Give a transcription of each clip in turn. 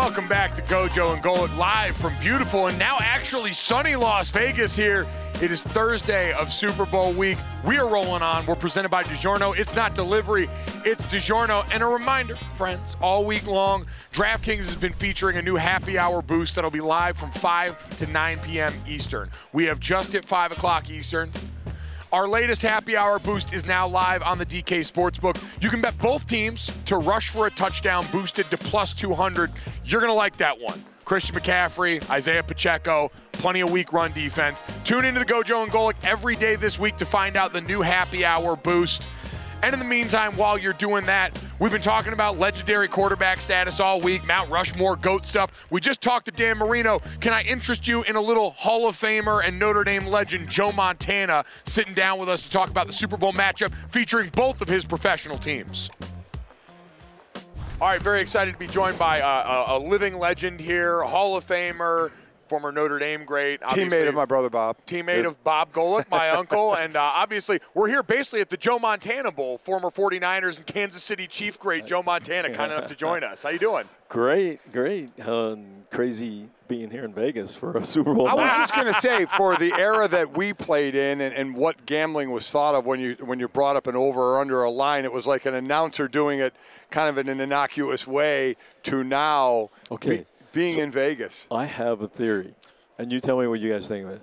Welcome back to Gojo and Golic live from beautiful and now actually sunny Las Vegas here. It is Thursday of Super Bowl week. We are rolling on. We're presented by DiGiorno. It's not delivery, it's DiGiorno. And a reminder, friends, all week long, DraftKings has been featuring a new happy hour boost that'll be live from 5 to 9 p.m. Eastern. We have just hit 5 o'clock Eastern. Our latest happy hour boost is now live on the DK Sportsbook. You can bet both teams to rush for a touchdown boosted to plus 200. You're going to like that one. Christian McCaffrey, Isaiah Pacheco, plenty of weak run defense. Tune into the Gojo and Golic every day this week to find out the new happy hour boost. And in the meantime, while you're doing that, we've been talking about legendary quarterback status all week, Mount Rushmore, GOAT stuff. We just talked to Dan Marino. Can I interest you in a little Hall of Famer and Notre Dame legend Joe Montana sitting down with us to talk about the Super Bowl matchup featuring both of his professional teams? All right, very excited to be joined by uh, a, a living legend here, Hall of Famer, former Notre Dame great, Teammate of my brother Bob. teammate of Bob Golic, my uncle, and uh, obviously we're here basically at the Joe Montana Bowl. Former 49ers and Kansas City Chief great Joe Montana, kind enough to join us. How you doing? Great, great. Um, crazy being here in Vegas for a Super Bowl. I was just going to say, for the era that we played in, and, and what gambling was thought of when you when you brought up an over or under a line, it was like an announcer doing it kind of in an innocuous way. To now, Okay. Be- being in Vegas. I have a theory, and you tell me what you guys think of it.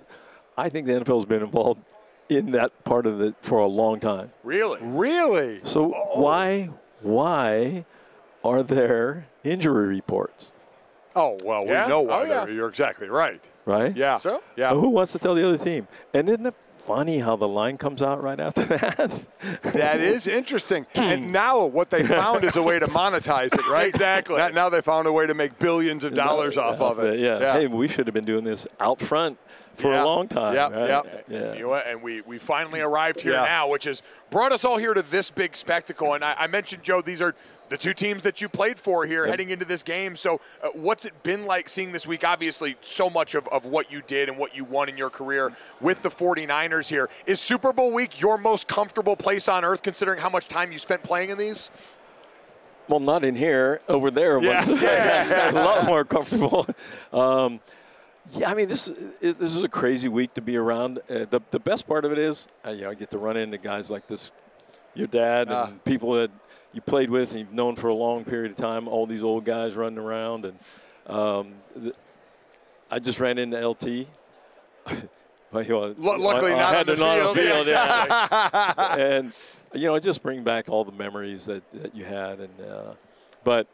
I think the NFL's been involved in that part of it for a long time. Really? Really? So oh. why, why are there injury reports? Oh well, we Yeah? know why. Oh, yeah. You're exactly right. Right? Yeah. So? Yeah. Who wants to tell the other team? And isn't it funny how the line comes out right after that? That is interesting. and now what they found is a way to monetize it, right? Exactly. Now, now they found a way to make billions of dollars off of it. Yeah. Hey, we should have been doing this out front for Yeah. a long time. Yeah, right? yeah. yeah. You know? And we, we finally arrived here Yeah. now, which has brought us all here to this big spectacle. And I, I mentioned, Joe, these are the two teams that you played for here heading into this game. So, uh, what's it been like seeing this week? Obviously, so much of, of what you did and what you won in your career with the 49ers here. Is Super Bowl week your most comfortable place on earth, considering how much time you spent playing in these? Well, not in here. Over there, Yeah. was a lot more comfortable. Um, yeah, I mean, this is this is a crazy week to be around. Uh, the the best part of it is, uh, you know, I get to run into guys like this, your dad, and Ah. people that you played with and you've known for a long period of time. All these old guys running around, and um, th- I just ran into LT. Well, you know, Lu- luckily I- I not had on to the not on field. field, yeah. and you know, just bring back all the memories that, that you had. And uh, but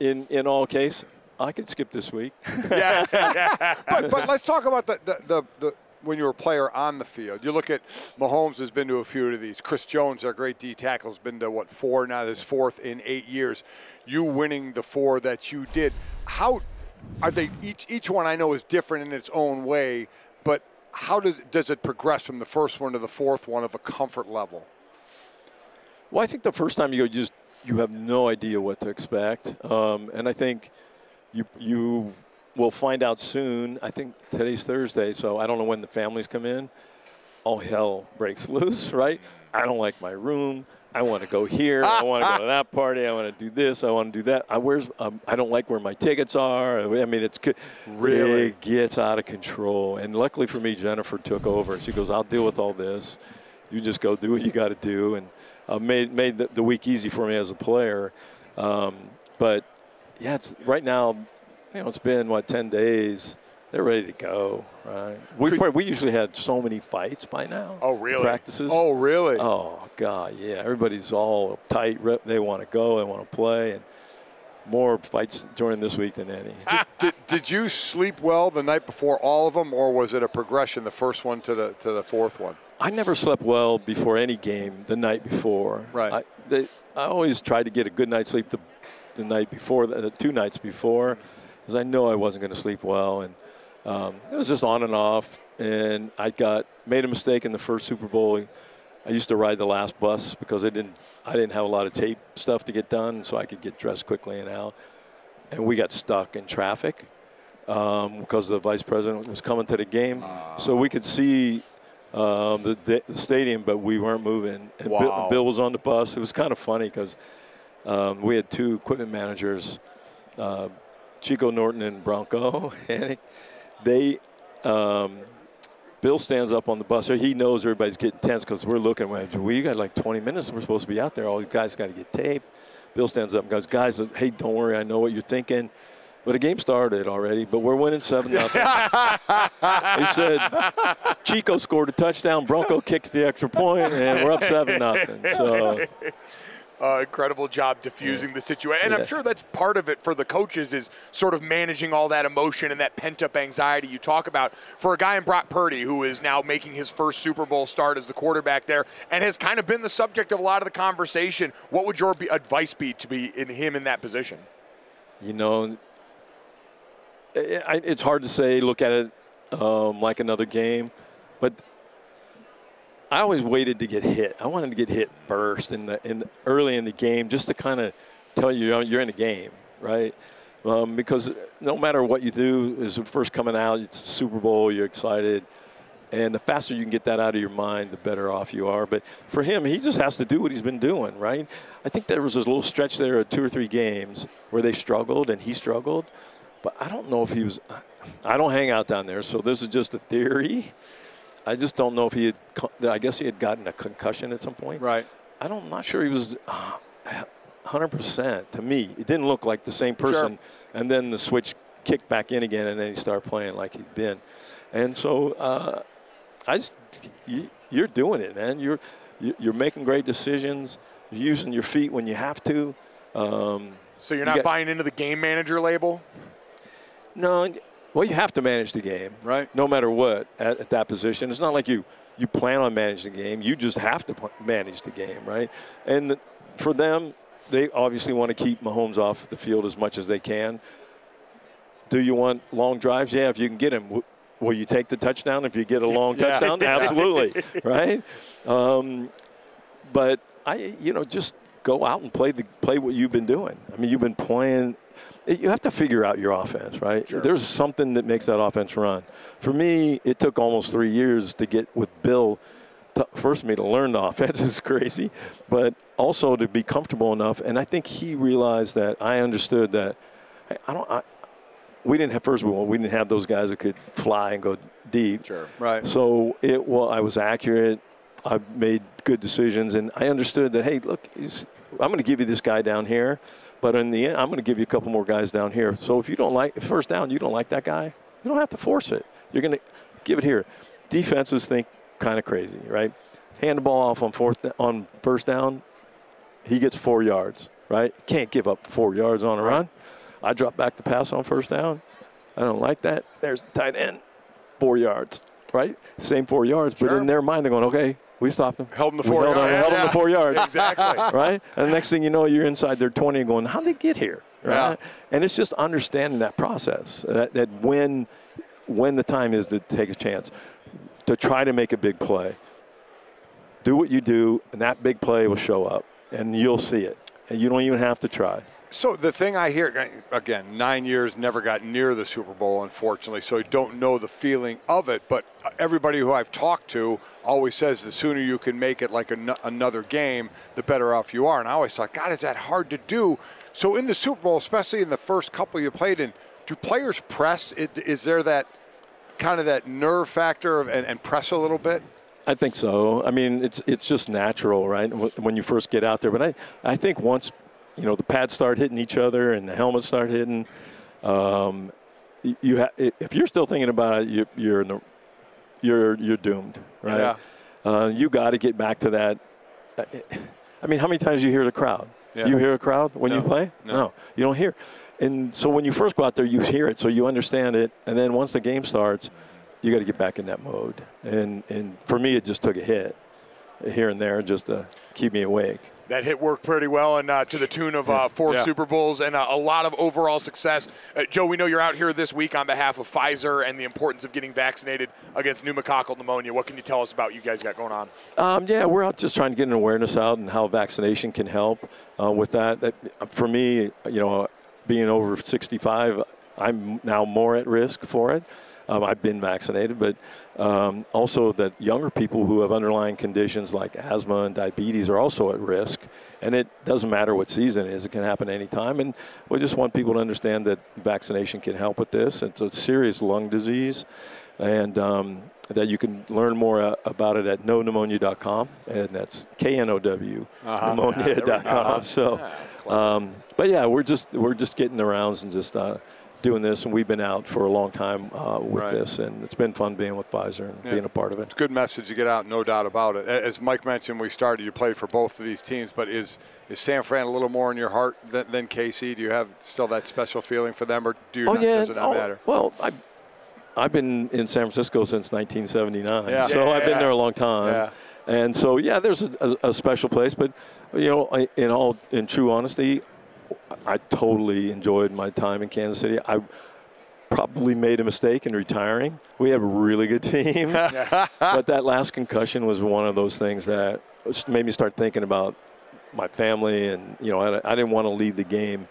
in in all case, I could skip this week. yeah. but, but let's talk about the, the, the, the when you were a player on the field. You look at Mahomes has been to a few of these. Chris Jones, our great D tackle, has been to what four now? His fourth in eight years. You winning the four that you did. How are they? Each each one I know is different in its own way, but how does does it progress from the first one to the fourth one of a comfort level? Well, I think the first time you go, you just you have no idea what to expect. Um, and I think you you will find out soon. I think today's Thursday, so I don't know when the families come in. All hell breaks loose, right? I don't like my room. I want to go here. I want to go to that party. I want to do this. I want to do that. I where's um, I don't like where my tickets are. I mean, it's. Really? It gets out of control. And luckily for me, Jennifer took over. She goes, "I'll deal with all this. You just go do what you got to do." And uh, made made the, the, week easy for me as a player. Um, but yeah, it's right now. You know, it's been what ten days. They're ready to go, right? We Could, we usually had so many fights by now. Oh, really? Practices. Oh, really? Oh, God, yeah. Everybody's all tight. They want to go. They want to play, and more fights during this week than any. Did, did, did, you sleep well the night before all of them, or was it a progression, the first one to the to the fourth one? I never slept well before any game the night before. Right. I, they, I always tried to get a good night's sleep the, the night before, the, two nights before, because I know I wasn't going to sleep well, and um, it was just on and off, and I got made a mistake in the first Super Bowl. I used to ride the last bus because I didn't I didn't have a lot of tape stuff to get done, so I could get dressed quickly and out. And we got stuck in traffic um, because the vice president was coming to the game, uh. so we could see um, the, the, stadium, but we weren't moving. And wow. Bill, Bill, was on the bus. It was kind of funny because um, we had two equipment managers, uh, Chico Norton and Bronco, and they um, Bill stands up on the bus. He knows everybody's getting tense because we're looking. We got like 20 minutes. We're supposed to be out there. All these guys got to get taped. Bill stands up and goes, "Guys, hey, don't worry. I know what you're thinking." But the game started already, but we're winning 7 nothing. he said Chico scored a touchdown, Bronco kicks the extra point, and we're up 7 nothing. So uh, incredible job diffusing yeah. the situation. And yeah. I'm sure that's part of it for the coaches is sort of managing all that emotion and that pent up anxiety you talk about. For a guy in Brock Purdy who is now making his first Super Bowl start as the quarterback there and has kind of been the subject of a lot of the conversation, what would your advice be to be in him in that position? You know, it's hard to say. Look at it um, like another game, but I always waited to get hit. I wanted to get hit first in the in early in the game, just to kind of tell you you're in a game, right? Um, because no matter what you do, is first coming out, it's the Super Bowl, you're excited, and the faster you can get that out of your mind, the better off you are. But for him, he just has to do what he's been doing, right? I think there was a little stretch there of two or three games where they struggled and he struggled, but I don't know if he was. I don't hang out down there, so this is just a theory. I just don't know if he had. I guess he had gotten a concussion at some point. Right. I don't. I'm not sure he was. Uh, 100% to me. It didn't look like the same person. Sure. And then the switch kicked back in again, and then he started playing like he'd been. And so uh, I just, you, are doing it, man. You're you're making great decisions. You're using your feet when you have to. Um, so you're not you got, buying into the game manager label. No, well, you have to manage the game, right? No matter what at, at that position. It's not like you you plan on managing the game. You just have to manage the game, right? And the, for them, they obviously want to keep Mahomes off the field as much as they can. Do you want long drives? Yeah, if you can get him. Will you take the touchdown if you get a long yeah. touchdown? Absolutely, right? Um, but I, you know, just go out and play the play what you've been doing. I mean, you've been playing you have to figure out your offense, right? Sure. There's something that makes that offense run. For me, it took almost three years to get with Bill. To, first, me to learn the offense is crazy, but also to be comfortable enough. And I think he realized that I understood that. Hey, I don't. I, we didn't have first of all, we didn't have those guys that could fly and go deep. Sure. Right. So it well, I was accurate. I made good decisions, and I understood that. Hey, look, I'm going to give you this guy down here but in the end, I'm going to give you a couple more guys down here. So if you don't like first down, you don't like that guy, you don't have to force it. You're going to give it here. Defenses think kind of crazy, right? Hand the ball off on fourth on first down, he gets four yards, right? Can't give up four yards on a run. I drop back to pass on first down. I don't like that. There's the tight end, four yards, right? Same four yards, sure. but in their mind they're going, okay, we stopped them. Held them the four yards. Held, held them the four yards. exactly. Right? And the next thing you know, you're inside their 20 and going, how'd they get here? Right? Yeah. And it's just understanding that process, that, that when, when the time is to take a chance, to try to make a big play. Do what you do, and that big play will show up, and you'll see it. and you don't even have to try. So the thing I hear again, nine years never got near the Super Bowl, unfortunately. So I don't know the feeling of it. But everybody who I've talked to always says the sooner you can make it like an- another game, the better off you are. And I always thought, God, is that hard to do? So in the Super Bowl, especially in the first couple you played in, do players press? Is there that kind of that nerve factor of, and, and press a little bit? I think so. I mean, it's it's just natural, right? When you first get out there. But I, I think once you know the pads start hitting each other and the helmets start hitting. Um, you ha- if you're still thinking about it, you, you're in the, you're you're doomed, right? Yeah. Uh, you got to get back to that. I mean, how many times you hear the crowd? Yeah. You hear a crowd when no. you play? No. no, you don't hear. And so when you first go out there, you hear it, so you understand it, and then once the game starts, you got to get back in that mode. And and for me, it just took a hit here and there just to keep me awake that hit worked pretty well and uh, to the tune of uh, four yeah. Super Bowls and uh, a lot of overall success. Uh, Joe, we know you're out here this week on behalf of Pfizer and the importance of getting vaccinated against pneumococcal pneumonia. What can you tell us about you guys got going on? Um, yeah, we're out just trying to get an awareness out and how vaccination can help uh, with that. that. For me, you know, being over 65, I'm now more at risk for it. Um, I've been vaccinated, but um, also that younger people who have underlying conditions like asthma and diabetes are also at risk. And it doesn't matter what season it is; it can happen anytime. And we just want people to understand that vaccination can help with this. It's a serious lung disease, and um, that you can learn more uh, about it at knowpneumonia.com, and that's K N O W uh-huh. pneumonia.com. Uh-huh. So, um, but yeah, we're just we're just getting the rounds and just. Uh, doing this, and we've been out for a long time uh, with right. this, and it's been fun being with Pfizer and yeah. being a part of it. It's a good message to get out, no doubt about it. As Mike mentioned, we started. You played for both of these teams, but is is San Fran a little more in your heart than, than KC? Do you have still that special feeling for them, or do you oh, not, yeah. does it not oh, matter? Well, I. I've been in San Francisco since 1979, yeah. so yeah, I've been there a long time. And so, yeah, there's a, a, a special place, but you know, in all in true honesty, I totally enjoyed my time in Kansas City. I probably made a mistake in retiring. We have a really good team, but that last concussion was one of those things that made me start thinking about my family, and you know, I, I didn't want to leave the game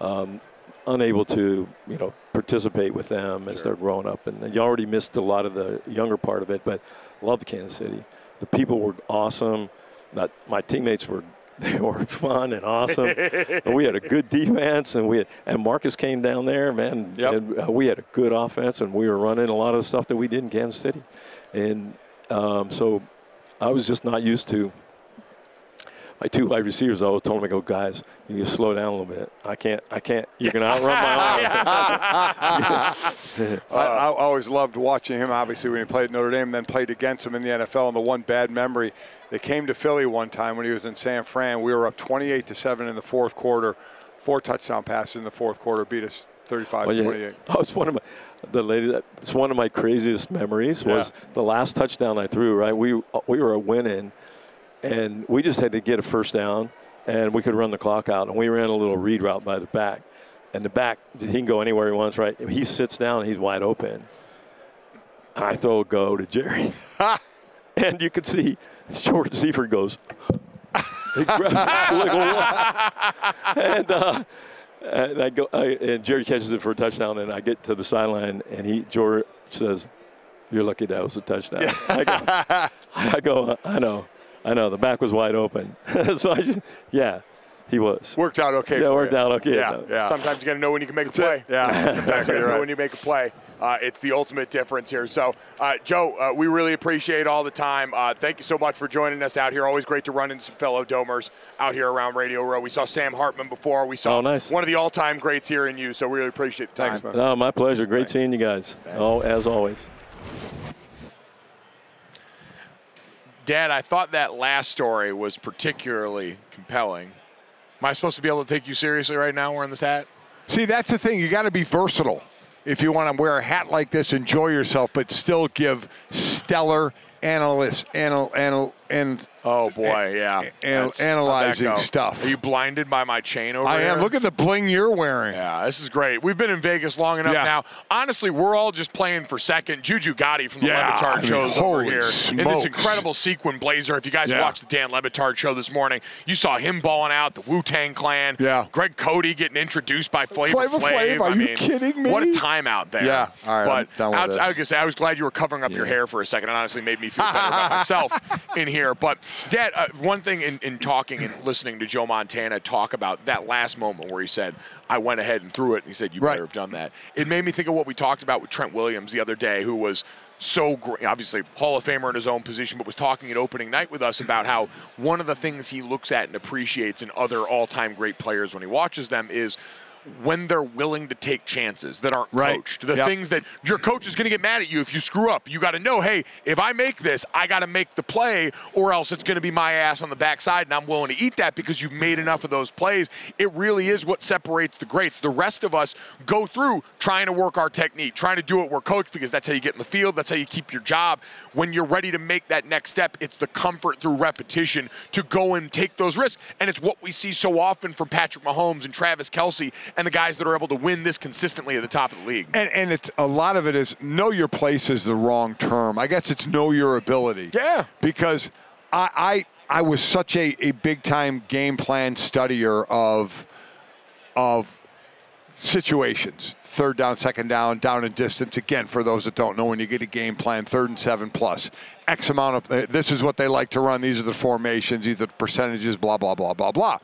um, unable to, you know, participate with them as they're growing up. And you already missed a lot of the younger part of it, but loved Kansas City. The people were awesome. Not, my teammates were they were fun and awesome. and we had a good defense, and we had, and Marcus came down there, man. Yep. And uh, we had a good offense, and we were running a lot of the stuff that we did in Kansas City, and um, so I was just not used to. My two wide receivers, I always told them, I go, guys, you need to slow down a little bit. I can't, I can't, you're going to outrun my arm. I, I always loved watching him, obviously, when he played Notre Dame and then played against him in the NFL. And the one bad memory they came to Philly one time when he was in San Fran. We were up 28 to 7 in the fourth quarter. Four touchdown passes in the fourth quarter beat us 35 well, 28. Oh, it's one of my the lady it's one of my craziest memories was yeah. the last touchdown I threw, right? We we were winning and we just had to get a first down and we could run the clock out and we ran a little read route by the back. And the back he can go anywhere he wants, right? He sits down and he's wide open. And I throw a go to Jerry. and you can see George Seifert goes, he grabs and, uh, and I go, I, and Jerry catches it for a touchdown, and I get to the sideline, and he George says, "You're lucky that was a touchdown." I, go, I go, I know, I know. The back was wide open, so I just, yeah. He was. Worked out okay. Yeah, worked you. out okay. Yeah, yeah. Sometimes you got to know when you can make a play. Yeah, exactly. know when you make a play. Uh, it's the ultimate difference here. So, uh, Joe, uh, we really appreciate all the time. Uh, thank you so much for joining us out here. Always great to run into some fellow Domers out here around Radio Row. We saw Sam Hartman before. We saw oh, nice. one of the all-time greats here in you. So, we really appreciate the time. Thanks, man. No, my pleasure. Great Thanks. seeing you guys. Oh, as always. Dad, I thought that last story was particularly compelling. Am I supposed to be able to take you seriously right now wearing this hat? See, that's the thing. You got to be versatile if you want to wear a hat like this, enjoy yourself, but still give stellar analyst, anal, anal, and Oh boy, yeah. an- analyzing how'd that go? stuff. Are you blinded by my chain over I here? I am. Look at the bling you're wearing. Yeah, this is great. We've been in Vegas long enough Yeah. now. Honestly, we're all just playing for second. Juju Gotti from the Yeah, Le Batard I mean, shows over here in this incredible sequin blazer. If you guys Yeah. watched the Dan Le Batard show this morning, you saw him balling out the Wu Tang Clan. Yeah. Greg Cote getting introduced by Flavor Flav. Flav, are I you mean, kidding me? What a time out there. Yeah. All right, but I was this. gonna say I was glad you were covering up your hair for a second. It honestly made me feel better about myself in here. But Dad, uh, one thing in, in talking and listening to Joe Montana talk about that last moment where he said, "I went ahead and threw it," and he said, "You Right. better have done that." It made me think of what we talked about with Trent Williams the other day, who was so great, obviously Hall of Famer in his own position, but was talking at opening night with us about how one of the things he looks at and appreciates in other all-time great players when he watches them is when they're willing to take chances that aren't Right. coached. The Yep. things that your coach is going to get mad at you if you screw up. You got to know, hey, if I make this, I got to make the play, or else it's going to be my ass on the backside, and I'm willing to eat that because you've made enough of those plays. It really is what separates the greats. The rest of us go through trying to work our technique, trying to do it we're coached because that's how you get in the field, that's how you keep your job. When you're ready to make that next step, it's the comfort through repetition to go and take those risks. And it's what we see so often from Patrick Mahomes and Travis Kelce and the guys that are able to win this consistently at the top of the league. And, and it's a lot of it is know your place is the wrong term. I guess it's know your ability. Yeah. Because I I, I was such a, a big time game plan studier of of situations. Third down, second down, down and distance. Again, for those that don't know, when you get a game plan, third and seven plus, X amount of uh, this is what they like to run. These are the formations, these are the percentages, blah blah blah blah blah.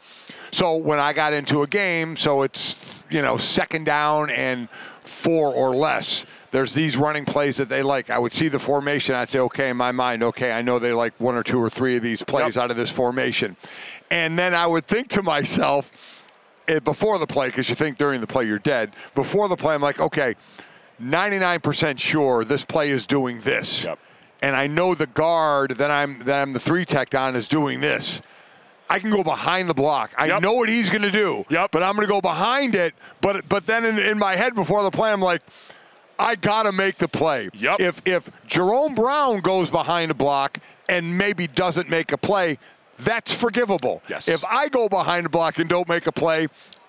So when I got into a game, so it's you know second down and four or less. There's these running plays that they like. I would see the formation. I'd say, okay, in my mind, okay, I know they like one or two or three of these plays Yep. out of this formation. And then I would think to myself, eh, before the play, because you think during the play you're dead. Before the play, I'm like, okay, 99% sure this play is doing this. Yep. And I know the guard that I'm that I'm the three tech on is doing this. I can go behind the block. I Yep. know what he's going to do. Yep. But I'm going to go behind it. But but then in, in my head before the play, I'm like, I got to make the play. Yep. If if Jerome Brown goes behind a block and maybe doesn't make a play, that's forgivable. Yes. If I go behind a block and don't make a play,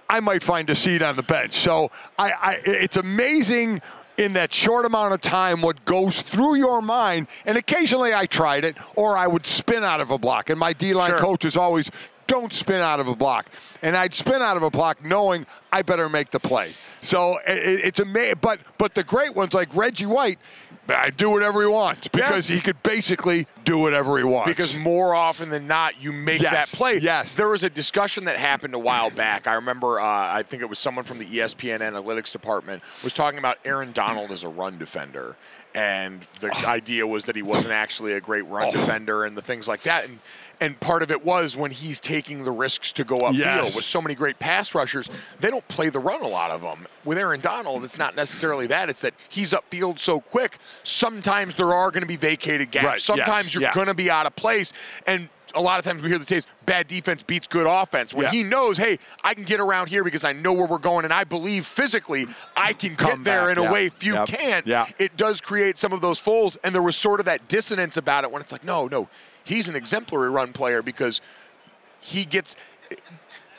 I might find a seat on the bench. So I, I it's amazing in that short amount of time what goes through your mind. And occasionally I tried it, or I would spin out of a block. And my D line Sure. coach is always don't spin out of a block. And I'd spin out of a block knowing I better make the play. So it, it's amazing. But but the great ones like Reggie White, I do whatever he wants because he could basically do whatever he wants. Because more often than not, you make Yes, that play. yes. There was a discussion that happened a while back. I remember, uh, I think it was someone from the ESPN analytics department was talking about Aaron Donald as a run defender. And the Oh. idea was that he wasn't actually a great run oh. defender and the things like that. And and part of it was when he's taking the risks to go upfield Yes. with so many great pass rushers, they don't play the run a lot of them. With Aaron Donald, it's not necessarily that. It's that he's upfield so quick. Sometimes there are going to be vacated gaps. Right, yes, Sometimes you're yeah. going to be out of place. And a lot of times we hear the tapes, bad defense beats good offense. When Yeah. he knows, hey, I can get around here because I know where we're going and I believe physically I can Come get there back, in a way few Yep, can. yeah. It does create some of those folds. And there was sort of that dissonance about it when it's like, no, no, he's an exemplary run player because he gets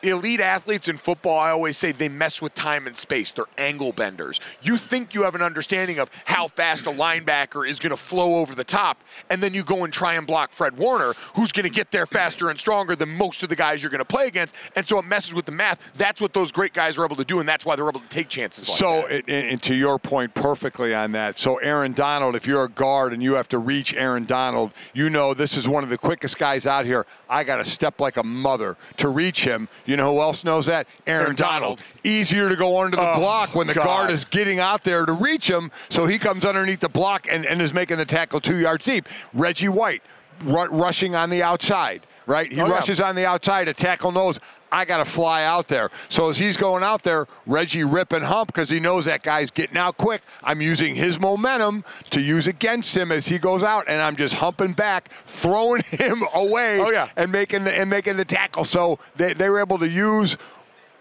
elite athletes in football, I always say they mess with time and space. They're angle benders. You think you have an understanding of how fast a linebacker is going to flow over the top, and then you go and try and block Fred Warner, who's going to get there faster and stronger than most of the guys you're going to play against. And so it messes with the math. That's what those great guys are able to do, and that's why they're able to take chances like so, that. and, and to your point perfectly on that. So, Aaron Donald, if you're a guard and you have to reach Aaron Donald, you know this is one of the quickest guys out here. I got to step like a mother to reach him. You know who else knows that? Aaron, Aaron Donald. Easier to go under the Oh, block when the God. guard is getting out there to reach him. So he comes underneath the block and, and is making the tackle two yards deep. Reggie White ru- rushing on the outside, right? He Oh, yeah. rushes on the outside. A tackle knows I got to fly out there. So as he's going out there, Reggie rip and hump because he knows that guy's getting out quick. I'm using his momentum to use against him as he goes out, and I'm just humping back, throwing him away, Oh, yeah. and making the and making the tackle. So they, they were able to use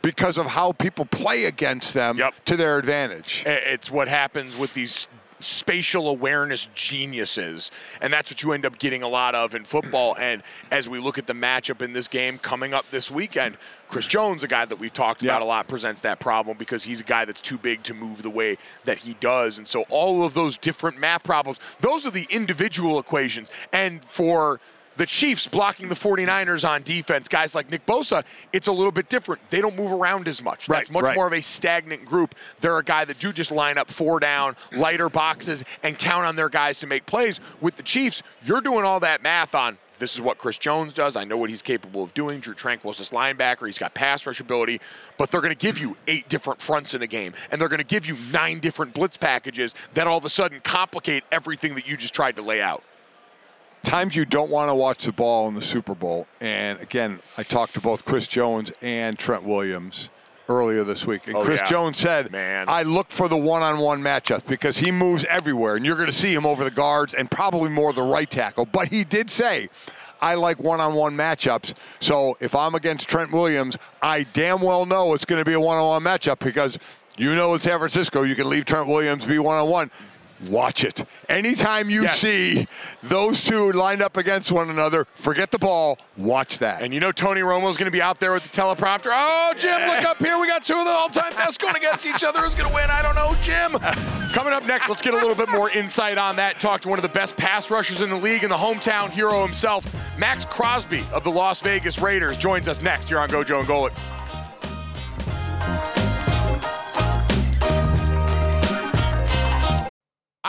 because of how people play against them Yep. to their advantage. It's what happens with these spatial awareness geniuses. And that's what you end up getting a lot of in football. And as we look at the matchup in this game coming up this weekend, Chris Jones, a guy that we've talked about a lot, presents that problem because he's a guy that's too big to move the way that he does. And so all of those different math problems, those are the individual equations. And for the Chiefs blocking the 49ers on defense, guys like Nick Bosa, it's a little bit different. They don't move around as much. Right, That's much right. more of a stagnant group. They're a guy that do just line up four down, lighter boxes, and count on their guys to make plays. With the Chiefs, you're doing all that math on this is what Chris Jones does. I know what he's capable of doing. Drue Tranquill's this linebacker. He's got pass rush ability, but they're going to give you eight different fronts in a game, and they're going to give you nine different blitz packages that all of a sudden complicate everything that you just tried to lay out. Times you don't want to watch the ball in the Super Bowl. And again, I talked to both Chris Jones and Trent Williams earlier this week. And Oh, Chris yeah. Jones said, Man. I look for the one on one matchup because he moves everywhere. And you're going to see him over the guards and probably more the right tackle. But he did say, I like one on one matchups. So if I'm against Trent Williams, I damn well know it's going to be a one on one matchup because you know in San Francisco, you can leave Trent Williams be one on one. Watch it. Anytime you Yes. see those two lined up against one another, forget the ball, watch that. And you know Tony Romo's going to be out there with the teleprompter. Oh, Jim, look up here. We got two of the all-time best going against each other. Who's going to win? I don't know, Jim. Coming up next, let's get a little bit more insight on that. Talk to one of the best pass rushers in the league and the hometown hero himself, Maxx Crosby of the Las Vegas Raiders, joins us next here on Gojo and Golic.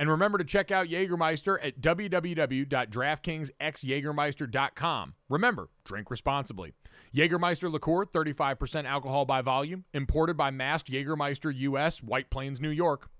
And remember to check out Jägermeister at www.draftkingsxjagermeister.com. Remember, drink responsibly. Jägermeister liqueur, 35% alcohol by volume, imported by Mast Jägermeister US, White Plains, New York.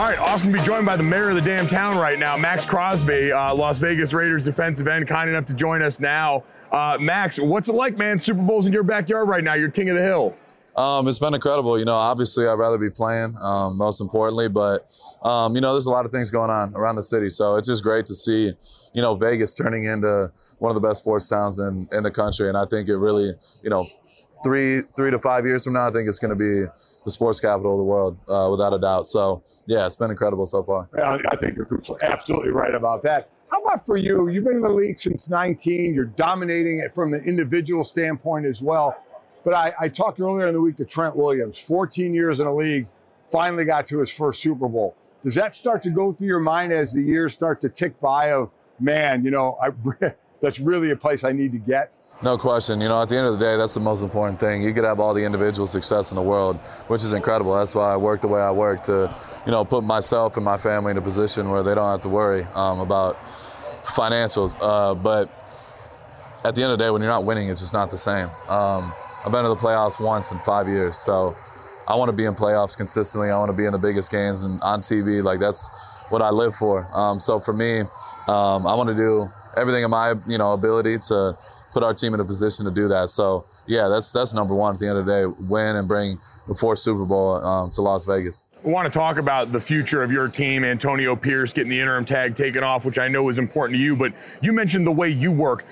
All right, awesome to be joined by the mayor of the damn town right now, Maxx Crosby, uh, Las Vegas Raiders defensive end, kind enough to join us now. Uh, Maxx, what's it like, man? Super Bowl's in your backyard right now. You're king of the hill. Um, it's been incredible. You know, obviously, I'd rather be playing, um, most importantly, but um, you know, there's a lot of things going on around the city, so it's just great to see, you know, Vegas turning into one of the best sports towns in in the country, and I think it really, you know, three three to five years from now, I think it's going to be the sports capital of the world, uh, without a doubt. So, yeah, it's been incredible so far. I I think you're absolutely right about that. About for you? You've been in the league since 19. You're dominating it from the individual standpoint as well. But I, I talked earlier in the week to Trent Williams, 14 years in the league, finally got to his first Super Bowl. Does that start to go through your mind as the years start to tick by? Of man, you know, I, that's really a place I need to get. No question. You know, at the end of the day, that's the most important thing. You could have all the individual success in the world, which is incredible. That's why I work the way I work to, you know, put myself and my family in a position where they don't have to worry um, about financials. Uh, but at the end of the day, when you're not winning, it's just not the same. Um, I've been to the playoffs once in five years, so I want to be in playoffs consistently. I want to be in the biggest games and on TV. Like that's what I live for. Um, so for me, um, I want to do everything in my you know ability to put our team in a position to do that. So yeah, that's that's number one. At the end of the day, win and bring the fourth Super Bowl um, to Las Vegas. We want to talk about the future of your team, Antonio Pierce getting the interim tag taken off, which I know is important to you, but you mentioned the way you work.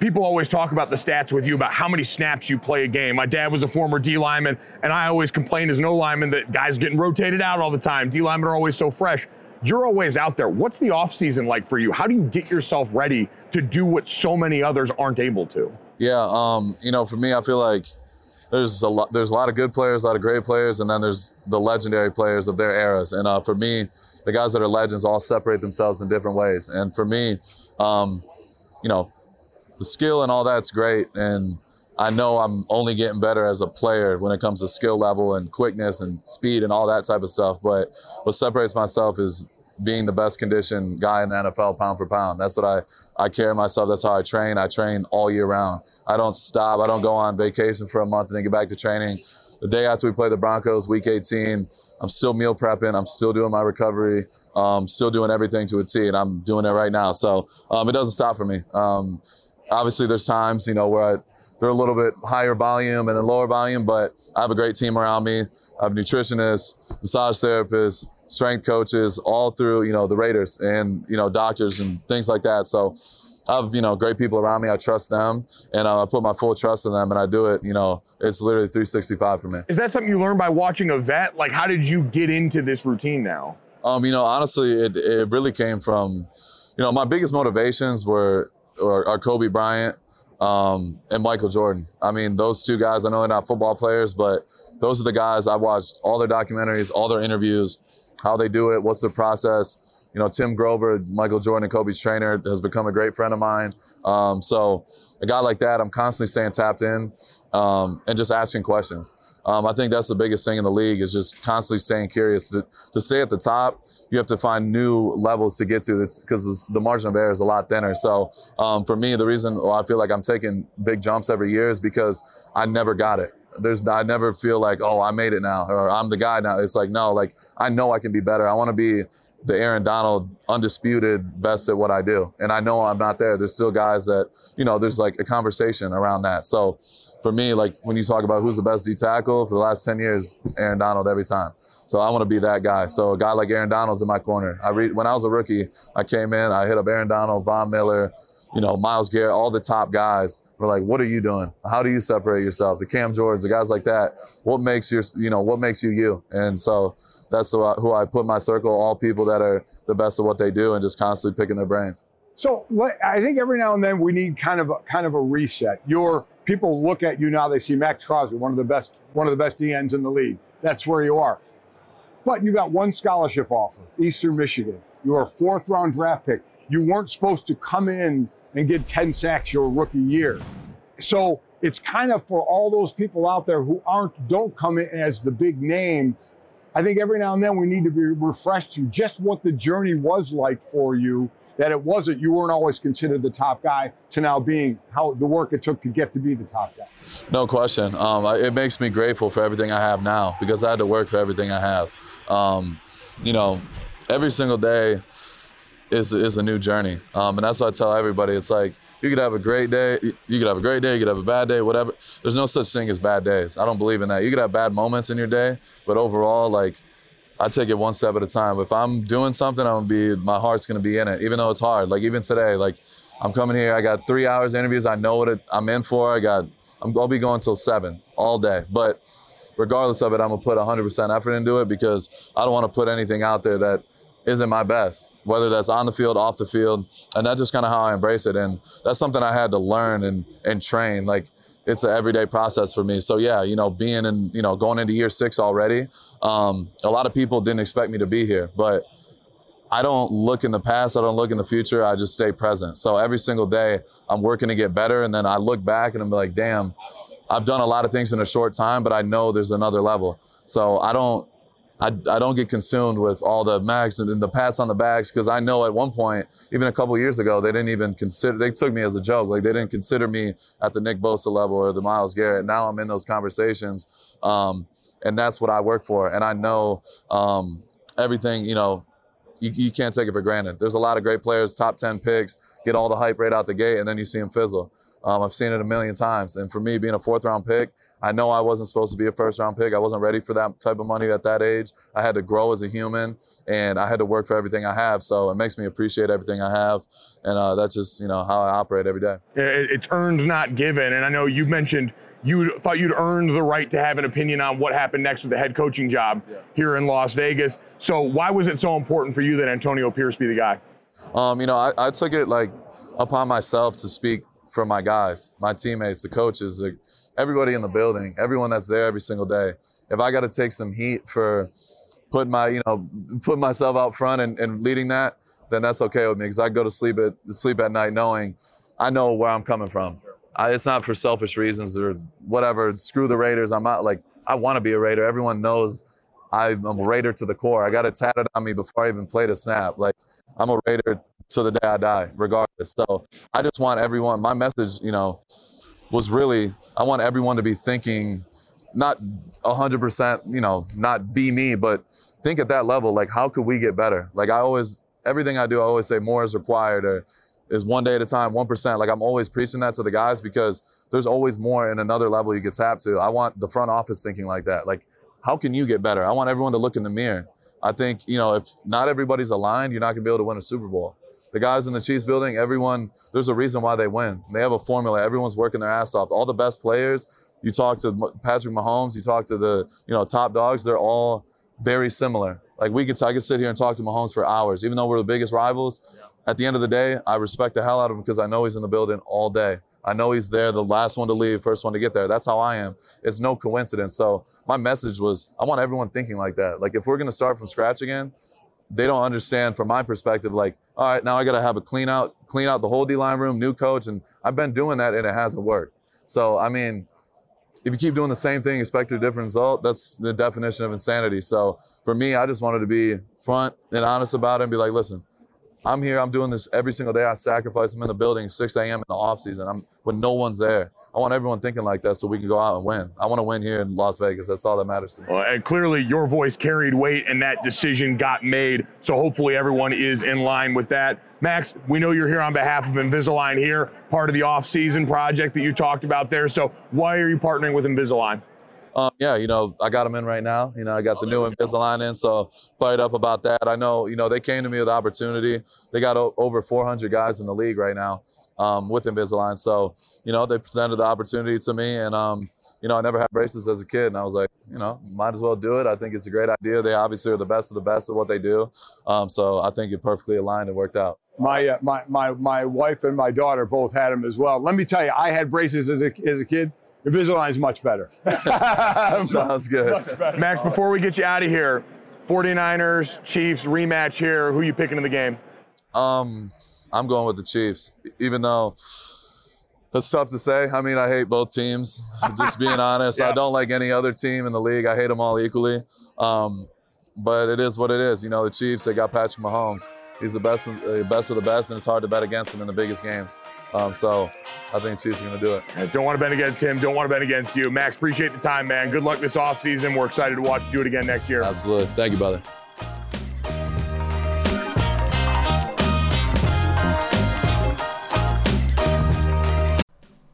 People always talk about the stats with you about how many snaps you play a game. My dad was a former D lineman, and I always complained as no lineman that guys getting rotated out all the time. D linemen are always so fresh. You're always out there. What's the offseason like for you? How do you get yourself ready to do what so many others aren't able to? Yeah, um, you know, for me, I feel like there's a lot. There's a lot of good players, a lot of great players, and then there's the legendary players of their eras. And uh, for me, the guys that are legends all separate themselves in different ways. And for me, um, you know, the skill and all that's great, and I know I'm only getting better as a player when it comes to skill level and quickness and speed and all that type of stuff. But what separates myself is being the best conditioned guy in the NFL pound for pound. That's what I, I carry myself. That's how I train. I train all year round. I don't stop. I don't go on vacation for a month and then get back to training. The day after we play the Broncos, week 18, I'm still meal prepping. I'm still doing my recovery. Um, still doing everything to a T, and I'm doing it right now. So um, it doesn't stop for me. Um, obviously, there's times, you know, where I, they're a little bit higher volume and a lower volume, but I have a great team around me. I have nutritionists, massage therapists, strength coaches, all through you know the Raiders and you know doctors and things like that. So I have you know great people around me. I trust them, and uh, I put my full trust in them, and I do it. You know, it's literally 365 for me. Is that something you learned by watching a vet? Like, how did you get into this routine now? Um, you know, honestly, it it really came from, you know, my biggest motivations were are, are Kobe Bryant um, and Michael Jordan. I mean, those two guys. I know they're not football players, but those are the guys I watched all their documentaries, all their interviews how they do it, what's the process. You know, Tim Grover, Michael Jordan, and Kobe's trainer, has become a great friend of mine. Um, so a guy like that, I'm constantly staying tapped in um, and just asking questions. Um, I think that's the biggest thing in the league is just constantly staying curious. To, to stay at the top, you have to find new levels to get to because the margin of error is a lot thinner. So um, for me, the reason why I feel like I'm taking big jumps every year is because I never got it there's I never feel like oh I made it now or I'm the guy now. It's like no, like I know I can be better. I want to be the Aaron Donald undisputed best at what I do, and I know I'm not there. There's still guys that you know. There's like a conversation around that. So for me, like when you talk about who's the best D tackle for the last 10 years, Aaron Donald every time. So I want to be that guy. So a guy like Aaron Donald's in my corner. I read when I was a rookie, I came in, I hit up Aaron Donald, Von Miller, you know, Myles Garrett, all the top guys were like, what are you doing? How do you separate yourself? The Cam Jordans, the guys like that. What makes your, you know, what makes you you? And so that's who I put my circle, all people that are the best at what they do and just constantly picking their brains. So I think every now and then we need kind of a, kind of a reset. Your people look at you now; they see Maxx Crosby, one of the best one of the best DNs in the league. That's where you are. But you got one scholarship offer, Eastern Michigan. You're a fourth round draft pick. You weren't supposed to come in and get 10 sacks your rookie year. So it's kind of for all those people out there who aren't, don't come in as the big name. I think every now and then we need to be refreshed to just what the journey was like for you. That it wasn't, you weren't always considered the top guy to now being how the work it took to get to be the top guy. No question. Um, it makes me grateful for everything I have now because I had to work for everything I have. Um, you know, every single day, is is a new journey. Um, and that's what I tell everybody. It's like you could have a great day, you could have a great day, you could have a bad day, whatever. There's no such thing as bad days. I don't believe in that. You could have bad moments in your day, but overall, like I take it one step at a time. If I'm doing something, I'm gonna be my heart's gonna be in it, even though it's hard. Like even today, like I'm coming here, I got three hours interviews. I know what it, I'm in for. I got I'm, I'll be going till seven all day, but regardless of it, I'm gonna put 100% effort into it because I don't want to put anything out there that isn't my best, whether that's on the field, off the field. And that's just kind of how I embrace it. And that's something I had to learn and, and train. Like it's an everyday process for me. So yeah, you know, being in, you know, going into year six already, um, a lot of people didn't expect me to be here, but I don't look in the past. I don't look in the future. I just stay present. So every single day I'm working to get better. And then I look back and I'm like, damn, I've done a lot of things in a short time, but I know there's another level. So I don't, I, I don't get consumed with all the mags and the pats on the backs because I know at one point, even a couple years ago, they didn't even consider. They took me as a joke. Like they didn't consider me at the Nick Bosa level or the Myles Garrett. Now I'm in those conversations, um, and that's what I work for. And I know um, everything. You know, you, you can't take it for granted. There's a lot of great players, top ten picks, get all the hype right out the gate, and then you see them fizzle. Um, I've seen it a million times. And for me, being a fourth round pick I know I wasn't supposed to be a first round pick. I wasn't ready for that type of money at that age. I had to grow as a human and I had to work for everything I have. So it makes me appreciate everything I have. And uh, that's just, you know, how I operate every day. It's earned, not given. And I know you've mentioned you thought you'd earned the right to have an opinion on what happened next with the head coaching job yeah. here in Las Vegas. So why was it so important for you that Antonio Pierce be the guy? Um, you know, I, I took it like upon myself to speak for my guys, my teammates, the coaches, the, everybody in the building, everyone that's there every single day. If I got to take some heat for putting my, you know, put myself out front and, and leading that, then that's okay with me because I go to sleep at sleep at night knowing I know where I'm coming from. I, it's not for selfish reasons or whatever. Screw the Raiders. I'm not like I want to be a Raider. Everyone knows I'm a Raider to the core. I got it tatted on me before I even played a snap. Like I'm a Raider to the day I die, regardless. So I just want everyone. My message, you know, was really I want everyone to be thinking, not 100%, you know, not be me, but think at that level. Like how could we get better? Like I always, everything I do, I always say more is required or is one day at a time, 1%. Like I'm always preaching that to the guys because there's always more in another level you could tap to. I want the front office thinking like that. Like, how can you get better? I want everyone to look in the mirror. I think, you know, if not everybody's aligned, you're not going to be able to win a Super Bowl. The guys in the Chiefs building, everyone, there's a reason why they win. They have a formula. Everyone's working their ass off. All the best players, you talk to Patrick Mahomes, you talk to the, you know, top dogs, they're all very similar. Like we could, I could sit here and talk to Mahomes for hours, even though we're the biggest rivals. At the end of the day, I respect the hell out of him because I know he's in the building all day. I know he's there, the last one to leave, first one to get there. That's how I am. It's no coincidence. So my message was, I want everyone thinking like that. Like if we're gonna start from scratch again, they don't understand from my perspective. Like, all right, now I gotta have a clean out, clean out the whole D line room, new coach, and I've been doing that and it hasn't worked. So I mean, if you keep doing the same thing, expect a different result, that's the definition of insanity. So for me, I just wanted to be front and honest about it and be like, listen, I'm here. I'm doing this every single day. I sacrifice. I'm in the building 6 a.m. in the off season. I'm when no one's there. I want everyone thinking like that so we can go out and win. I want to win here in Las Vegas. That's all that matters to me. Well, and clearly your voice carried weight and that decision got made. So hopefully everyone is in line with that. Maxx, we know you're here on behalf of Invisalign here, part of the off-season project that you talked about there. So why are you partnering with Invisalign? Um, yeah, you know, I got them in right now. You know, I got the new Invisalign in, so fired up about that. I know, you know, they came to me with opportunity. They got o- over 400 guys in the league right now um, with Invisalign. So, you know, they presented the opportunity to me, and um, you know, I never had braces as a kid, and I was like, you know, might as well do it. I think it's a great idea. They obviously are the best of the best at what they do, um, so I think it perfectly aligned and worked out. My, uh, my, my, my wife and my daughter both had them as well. Let me tell you, I had braces as a, as a kid. Invisalign is much better. Sounds good. Maxx, before we get you out of here, 49ers, Chiefs rematch here. Who you picking in the game? Um, I'm going with the Chiefs, even though that's tough to say. I mean, I hate both teams. Just being honest, I don't like any other team in the league. I hate them all equally. Um, but it is what it is. You know, the Chiefs. They got Patrick Mahomes. He's the best, the best of the best, and it's hard to bet against him in the biggest games. Um, so I think Chiefs are going to do it. I don't want to bet against him. Don't want to bet against you. Maxx, appreciate the time, man. Good luck this offseason. We're excited to watch you do it again next year. Absolutely. Thank you, brother.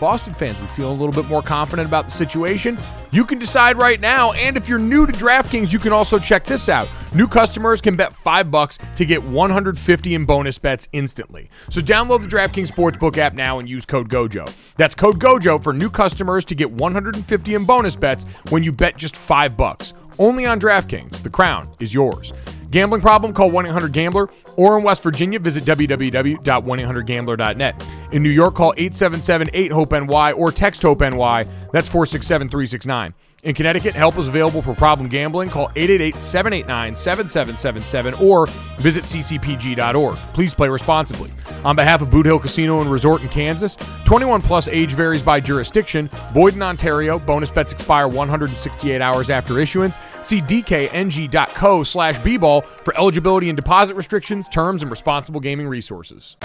Boston fans, we feel a little bit more confident about the situation. You can decide right now, and if you're new to DraftKings, you can also check this out. New customers can bet 5 bucks to get 150 in bonus bets instantly. So download the DraftKings Sportsbook app now and use code GOJO. That's code GOJO for new customers to get 150 in bonus bets when you bet just 5 bucks. Only on DraftKings. The crown is yours. Gambling problem? Call 1 800 Gambler. Or in West Virginia, visit www.1800Gambler.net. In New York, call 877 8 HOPE NY or text HOPE NY. That's 467 369. In Connecticut, help is available for problem gambling. Call 888-789-7777 or visit ccpg.org. Please play responsibly. On behalf of Boot Hill Casino and Resort in Kansas, 21 plus age varies by jurisdiction. Void in Ontario. Bonus bets expire 168 hours after issuance. See dkng.co slash bball for eligibility and deposit restrictions, terms, and responsible gaming resources.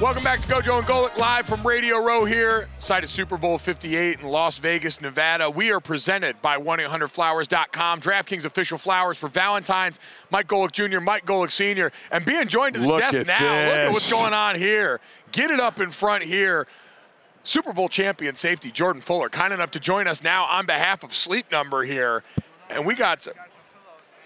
Welcome back to GoJo and Golic live from Radio Row here, site of Super Bowl 58 in Las Vegas, Nevada. We are presented by 1-800-Flowers.com, DraftKings official flowers for Valentine's. Mike Golic Jr., Mike Golic Sr., and being joined to the Look desk now. Look at this. what's going on here. Get it up in front here. Super Bowl champion safety Jordan Fuller, kind enough to join us now on behalf of Sleep Number here. And we got some.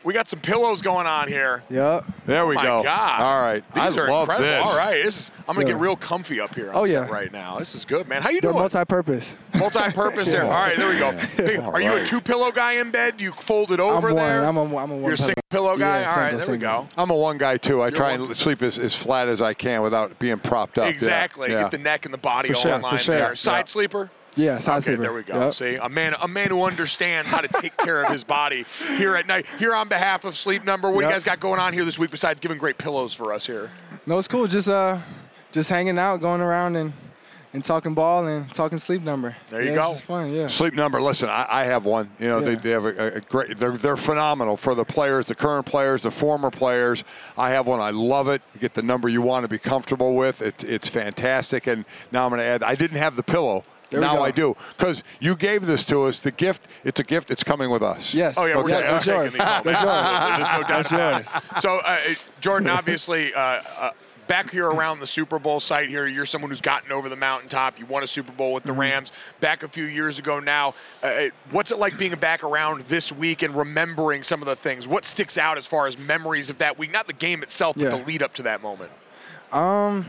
We got some pillows going on here. Yep. There we my go. God. All right. These I are love incredible. this. All right. This is, I'm going to Yeah. get real comfy up here on Oh, set yeah. right now. This is good, man. How you They're doing? multi-purpose. Multi-purpose there. All right, there we go. Big- Are you a two-pillow guy in bed? Do you fold it I'm over one. there? I'm a, I'm a one. You're a single pillow guy? Yeah, All right, single, there we go. I'm a one guy too. I try one- and sleep as, as flat as I can without being propped up. Exactly. Yeah. Get the neck and the body For all sure, in for line sure. there. Side sleeper? Yeah, side Okay, sleeper. there we go. Yep. See, a man, a man who understands how to take care of his body here at night. Here on behalf of Sleep Number, what do you guys got going on here this week besides giving great pillows for us here? No, it's cool. Just uh, just hanging out, going around and and talking ball and talking sleep number. There you yeah, go. It's fun. Yeah. Sleep number. Listen, I, I have one. You know, they, they have a, a, great. They're they're phenomenal for the players, the current players, the former players. I have one. I love it. You get the number you want to be comfortable with. It, it's fantastic. And now I'm going to add. I didn't have the pillow. There now. I do because you gave this to us. The gift. It's a gift. It's coming with us. Yes. Oh yeah, we're, yeah, we're that's taking yours. these home. That's yours. Absolutely. There's no doubt That's yours. So, uh, Jordan, obviously, uh, uh, back here around the Super Bowl site here, you're someone who's gotten over the mountaintop. You won a Super Bowl with the Mm-hmm. Rams back a few years ago. Now, uh, what's it like being back around this week and remembering some of the things? What sticks out as far as memories of that week? Not the game itself, but Yeah. the lead up to that moment. Um,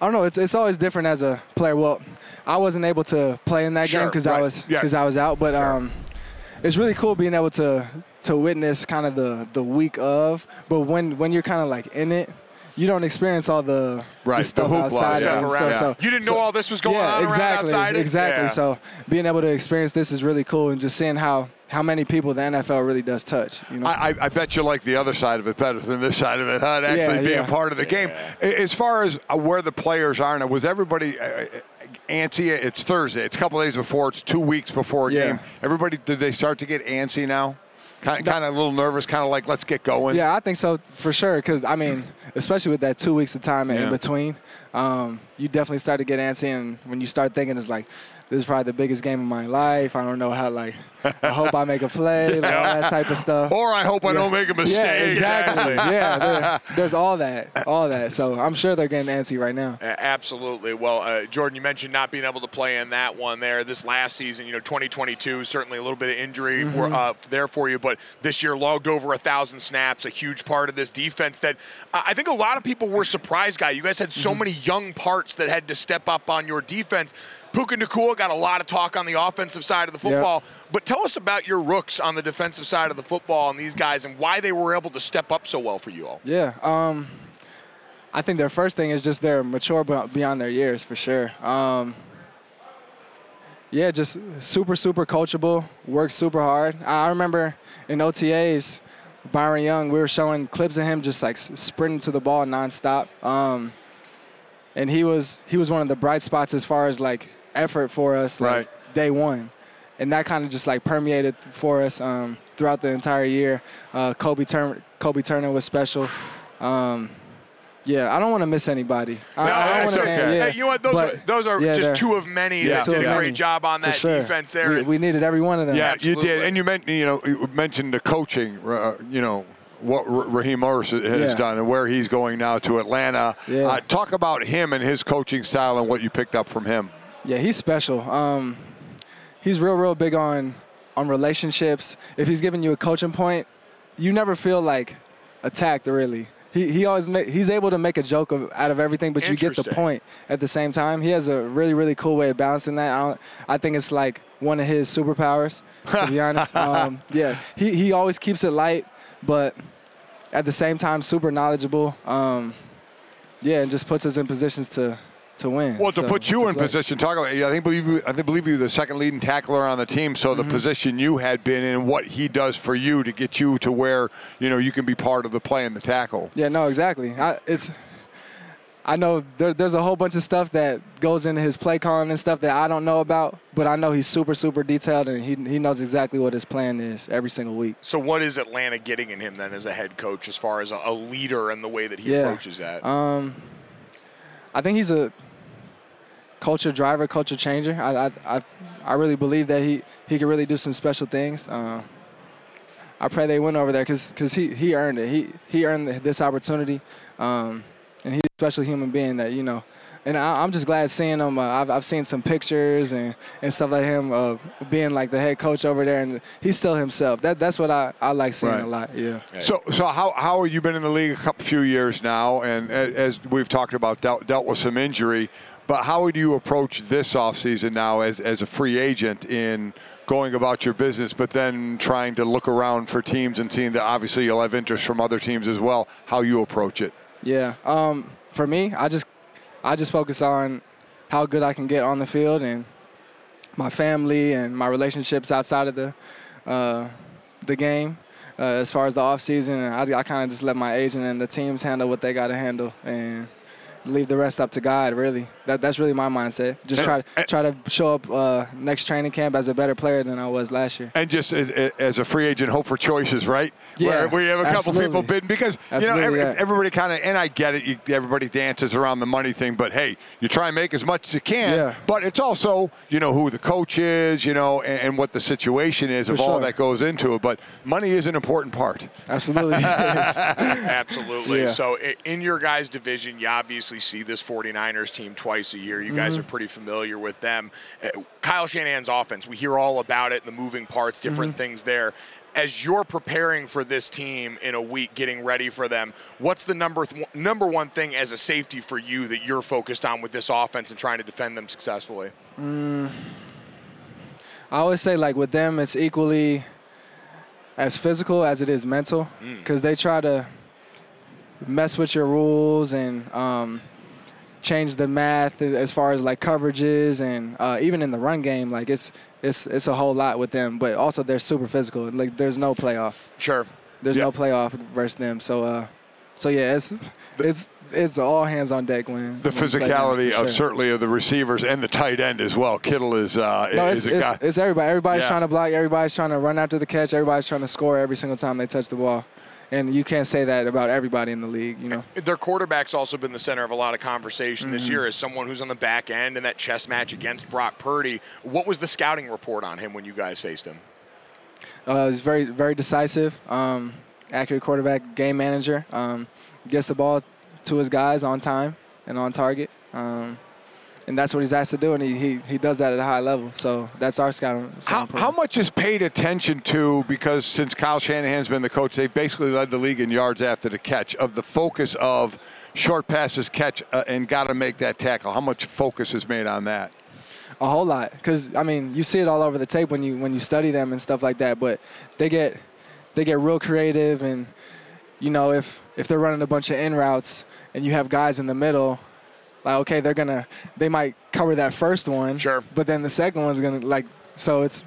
I don't know. It's it's always different as a player. Well, I wasn't able to play in that Sure, game because right. I was Yeah. because I was out. But um, it's really cool being able to to witness kind of the the week of. But when when you're kind of like in it, you don't experience all the, Right, the the stuff hoopla, outside yeah. and Stuff around stuff. So You didn't so- know all this was going yeah, on around exactly, outside it? Exactly. Yeah. So being able to experience this is really cool, and just seeing how how many people the NFL really does touch. You know. I, I- I bet you like the other side of it better than this side of it, huh? Actually Yeah, being yeah. part of the game. As far as uh, where the players are now, was everybody uh, antsy? It's Thursday. It's a couple days before. It's two weeks before a Yeah. game. Everybody, did they start to get antsy now? Kind, kind of a little nervous, kind of like, let's get going. Yeah, I think so for sure. Because I mean, especially with that two weeks of time Yeah. in between, um, you definitely start to get antsy, and when you start thinking, it's like, this is probably the biggest game of my life. I don't know how. Like, I hope I make a play, like, all that type of stuff. Or I hope I don't make a mistake. Yeah, exactly. yeah, there's all that, all that. So I'm sure they're getting antsy right now. A- Absolutely. Well, uh, Jordan, you mentioned not being able to play in that one there this last season. You know, 2022 certainly a little bit of injury were, uh, there for you, but this year logged over a thousand snaps. A huge part of this defense that uh, I think a lot of people were surprised. Guy, you guys had so many young parts that had to step up on your defense. Puka Nacua got a lot of talk on the offensive side of the football, but tell us about your rooks on the defensive side of the football and these guys and why they were able to step up so well for you all. Yeah. Um, I think their first thing is just they're mature beyond their years for sure. Um, yeah, just super, super coachable, works super hard. I I remember in OTAs, Byron Young, we were showing clips of him just like sprinting to the ball nonstop. Um, and he was he was one of the bright spots as far as like effort for us like Right. day one. And that kind of just like permeated for us um, throughout the entire year. Uh, Kobie Turner, Kobie Turner was special. Um, yeah, I don't want to miss anybody. I, I don't want to okay. name. Yeah, Hey, you know what? Those but are those are yeah, just two of many yeah, that did of a many. great job on that sure. defense there. We, we needed every one of them. Yeah, Absolutely. you did, and you meant you know you mentioned the coaching. Uh, you know what Raheem Morris has Yeah. done and where he's going now to Atlanta. Yeah. Uh, talk about him and his coaching style and what you picked up from him. Yeah, he's special. Um, he's real, real big on on relationships. If he's giving you a coaching point, you never feel like attacked. Really, he he always ma- he's able to make a joke of, out of everything, but you get the point at the same time. He has a really, really cool way of balancing that. I, don't, I think it's like one of his superpowers, to be honest. Um, yeah, he he always keeps it light, but at the same time, super knowledgeable. Um, yeah, and just puts us in positions to to win. Well, to So put you in pleasure. position, talk about. I think believe you. I think believe you the second leading tackler on the team. So Mm-hmm. the position you had been in, what he does for you to get you to where you know you can be part of the play and the tackle. Yeah, no, exactly. I, it's. I know there, there's a whole bunch of stuff that goes into his play calling and stuff that I don't know about, but I know he's super, super detailed and he he knows exactly what his plan is every single week. so, what is Atlanta getting in him then as a head coach, as far as a, a leader and the way that he Yeah. approaches that? Um, I think he's a culture driver, culture changer. I I, I, really believe that he, he can really do some special things. Uh, I pray they win over there because he, he earned it. He he earned this opportunity, um, and he's a special human being that you know and I, I'm just glad seeing him. Uh, I've, I've seen some pictures and, and stuff like him of being like the head coach over there, and he's still himself. That that's what I, I like seeing Right. a lot. Yeah. So, so how how have you been in the league a couple few years now, and as we've talked about, dealt, dealt with some injury. But how would you approach this offseason now as as a free agent in going about your business, but then trying to look around for teams and seeing that obviously you'll have interest from other teams as well. How you approach it? Yeah. Um, for me, I just I just focus on how good I can get on the field and my family and my relationships outside of the uh, the game. Uh, as far as the off season, I, I kind of just let my agent and the teams handle what they got to handle and leave the rest up to God. Really, that that's really my mindset. Just try to try to show up uh, next training camp as a better player than I was last year. And just as, as a free agent, hope for choices, right? Yeah, Where we have a couple absolutely. people bidding because you know every, yeah. everybody kind of and I get it. You, everybody dances around the money thing, but hey, you try and make as much as you can. Yeah. But it's also you know who the coach is, you know, and, and what the situation is of For all that goes into it. But money is an important part. Absolutely. Absolutely. Yeah. So in your guys' division, you obviously see this 49ers team twice a year. You guys are pretty familiar with them. Uh, Kyle Shanahan's offense, we hear all about it, the moving parts, different things there. As you're preparing for this team in a week, getting ready for them, what's the number th- number one thing as a safety for you that you're focused on with this offense and trying to defend them successfully? I always say like with them, it's equally as physical as it is mental, because they try to mess with your rules and um, change the math as far as like coverages and uh, even in the run game, like it's it's it's a whole lot with them. But also they're super physical. Like there's no playoff. Sure. There's Yeah. no playoff versus them. So uh, so yeah, it's it's it's all hands on deck when The when you play them, physicality for of certainly of the receivers and the tight end as well. Kittle is uh, No, is it's, a it's, guy. it's everybody. Everybody's Yeah. trying to block. Everybody's trying to run after the catch. Everybody's trying to score every single time they touch the ball. And you can't say that about everybody in the league, you know. Their quarterback's also been the center of a lot of conversation Mm-hmm. this year as someone who's on the back end in that chess match against Brock Purdy. What was the scouting report on him when you guys faced him? Uh, he's very, very decisive, um, accurate quarterback, game manager. Um, gets the ball to his guys on time and on target. Um, and that's what he's asked to do, and he, he, he does that at a high level. So that's our scouting. How, how much is paid attention to because since Kyle Shanahan's been the coach, they've basically led the league in yards after the catch of the focus of short passes catch uh, and got to make that tackle. How much focus is made on that? A whole lot, because I mean, you see it all over the tape when you when you study them and stuff like that. But they get they get real creative, and you know if if they're running a bunch of in routes and you have guys in the middle, like okay, they're gonna they might cover that first one, Sure. but then the second one's gonna like so it's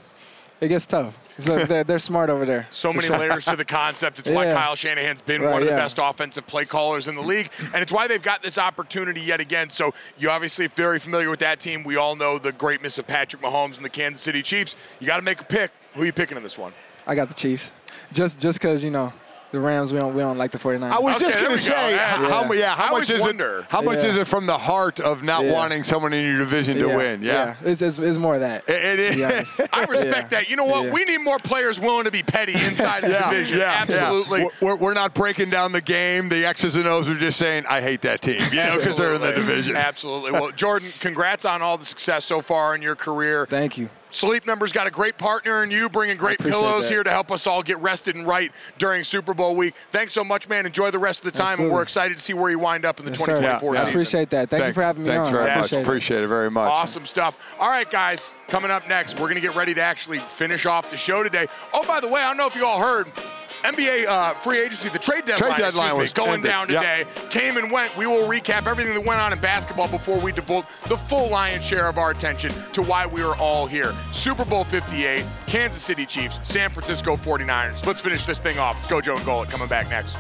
it gets tough. So they're they're smart over there. So many sure. layers to the concept. It's why Kyle Shanahan's been Right, one of the best offensive play callers in the league, and it's why they've got this opportunity yet again. So you obviously very familiar with that team. We all know the greatness of Patrick Mahomes and the Kansas City Chiefs. You got to make a pick. Who are you picking in this one? I got the Chiefs, just just because you know the Rams we don't we don't like the 49ers. I was Okay, just going we to go. say, Yeah. how, yeah, how much is wonder. it? How much Yeah. is it from the heart of not Yeah. wanting someone in your division to win? Yeah, It's, it's, it's more of that. It- it to be is. honest. I respect Yeah. that. You know what? Yeah. We need more players willing to be petty inside of the Yeah, division. yeah, Absolutely. Yeah. We're, we're not breaking down the game, the X's and O's. We're just saying, I hate that team, you know, because they're in the division. Absolutely. Well, Jordan, congrats on all the success so far in your career. Thank you. Sleep Number's got a great partner in you, bringing great pillows that. here to help us all get rested and right during Super Bowl week. Thanks so much, man. Enjoy the rest of the time, and we're excited to see where you wind up in the Yes, 2024 Yeah, I season. appreciate that. Thank you for having me Thanks on. very I much. appreciate it. Appreciate it very much. Awesome stuff. All right, guys, coming up next, we're going to get ready to actually finish off the show today. Oh, by the way, I don't know if you all heard. NBA uh, free agency, the trade deadline, deadline me, was going ended. down Yep. today. Came and went. We will recap everything that went on in basketball before we devote the full lion's share of our attention to why we are all here. Super Bowl 58, Kansas City Chiefs, San Francisco 49ers. Let's finish this thing off. Let's go, Joe and Golic, coming back next.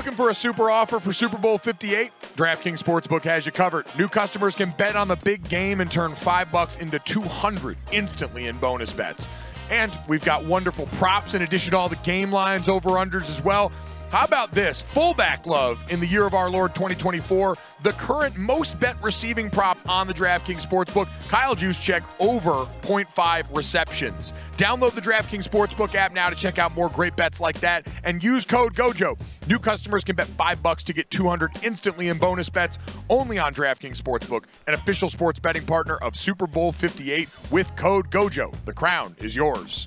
Looking for a super offer for Super Bowl 58? DraftKings Sportsbook has you covered. New customers can bet on the big game and turn 5 bucks into 200 instantly in bonus bets. And we've got wonderful props in addition to all the game lines, over unders as well. How about this? Fullback love in the year of our Lord 2024. The current most bet receiving prop on the DraftKings Sportsbook. Kyle Juszczyk over 0.5 receptions. Download the DraftKings Sportsbook app now to check out more great bets like that and use code GOJO. New customers can bet 5 bucks to get 200 instantly in bonus bets only on DraftKings Sportsbook, an official sports betting partner of Super Bowl 58 with code GOJO. The crown is yours.